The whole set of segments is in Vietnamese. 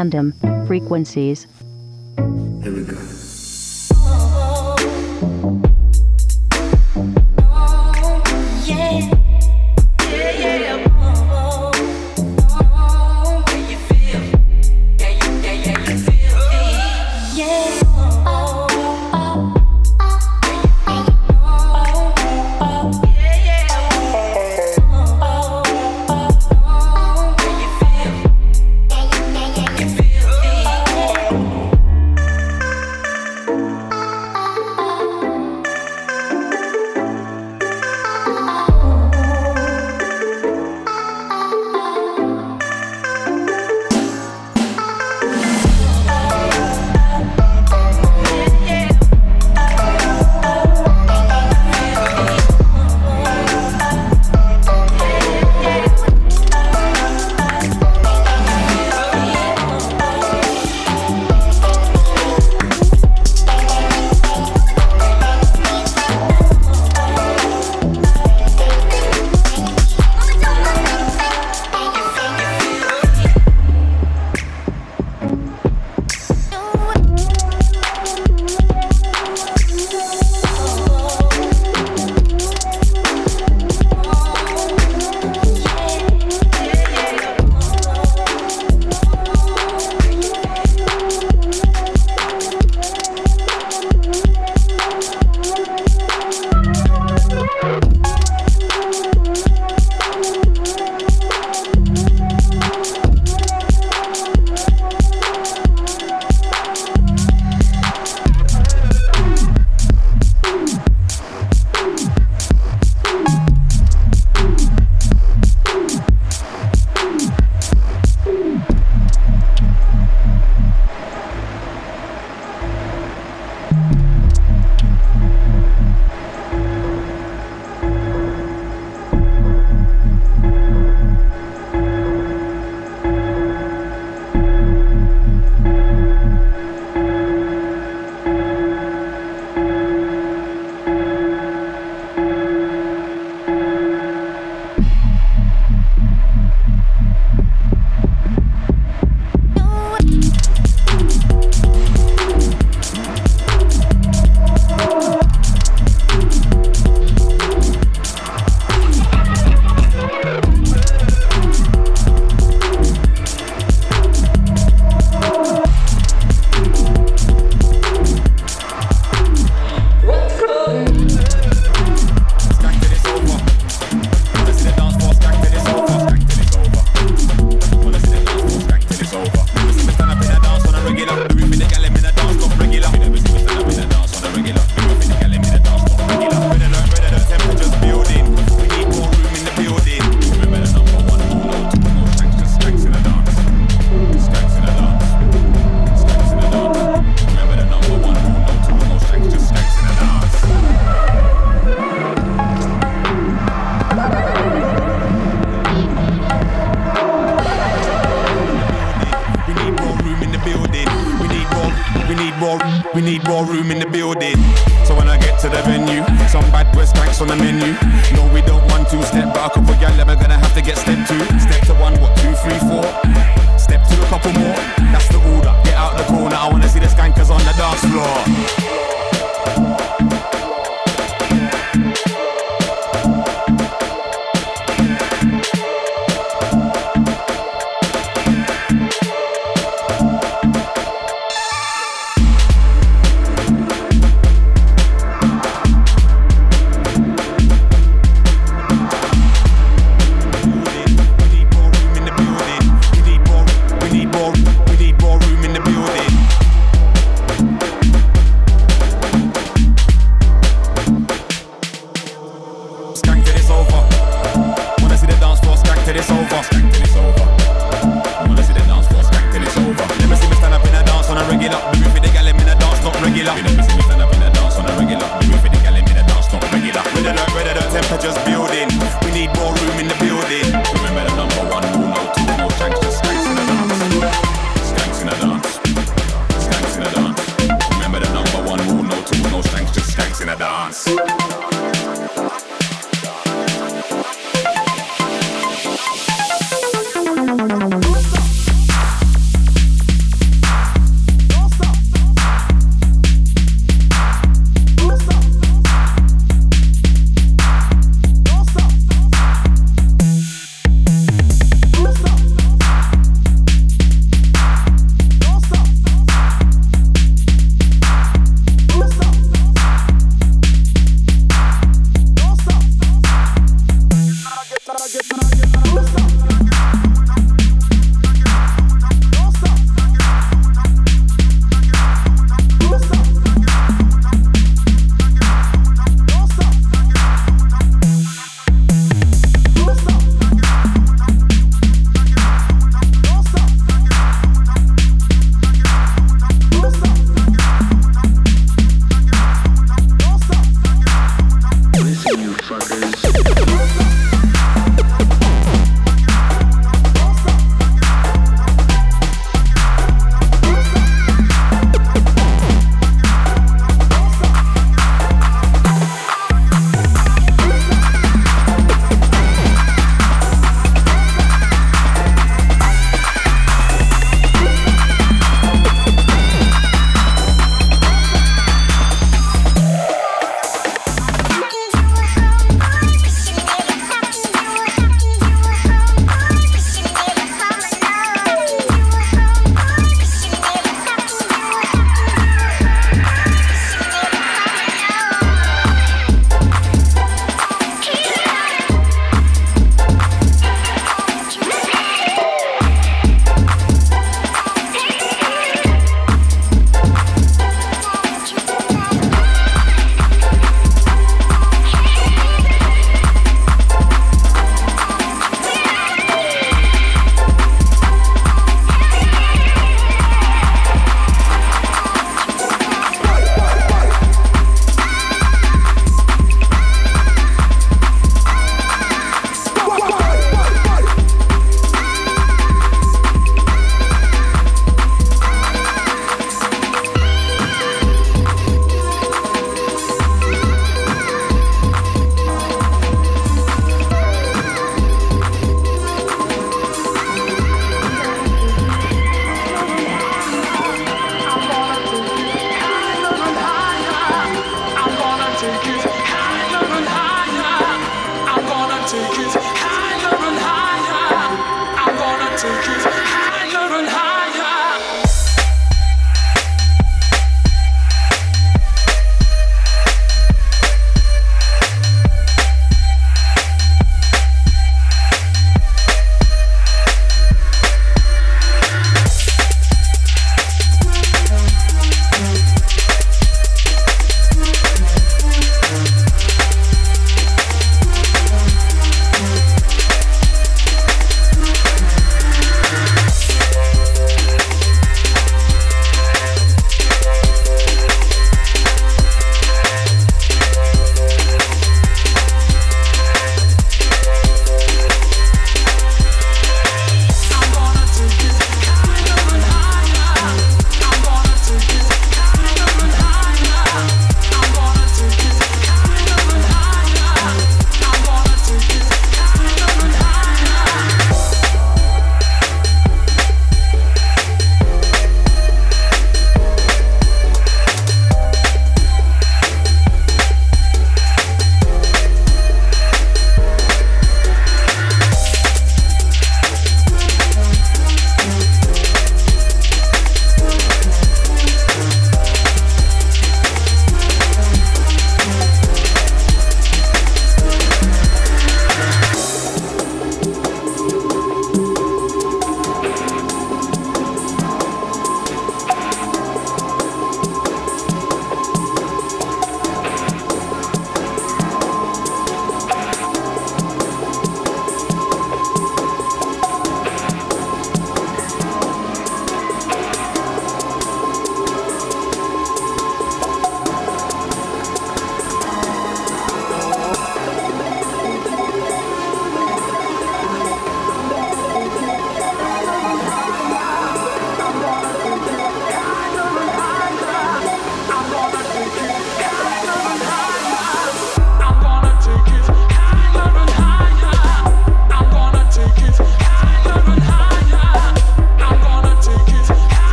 random frequencies.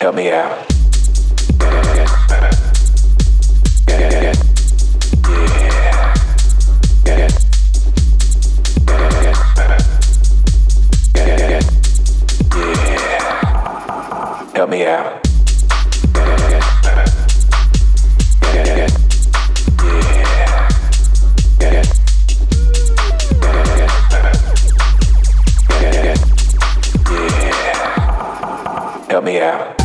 Help me out. Help me out. Help me out.